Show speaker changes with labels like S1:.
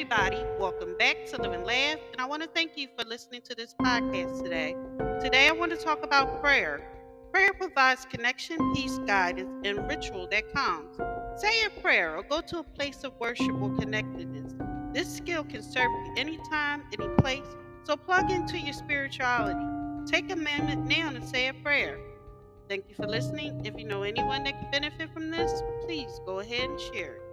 S1: everybody. Welcome back to Live and Laugh. And I want to thank you for listening to this podcast today. Today, I want to talk about prayer. Prayer provides connection, peace, guidance, and ritual that calms. Say a prayer or go to a place of worship or connectedness. This skill can serve you anytime, any place. So plug into your spirituality. Take a moment now and say a prayer. Thank you for listening. If you know anyone that can benefit from this, please go ahead and share it.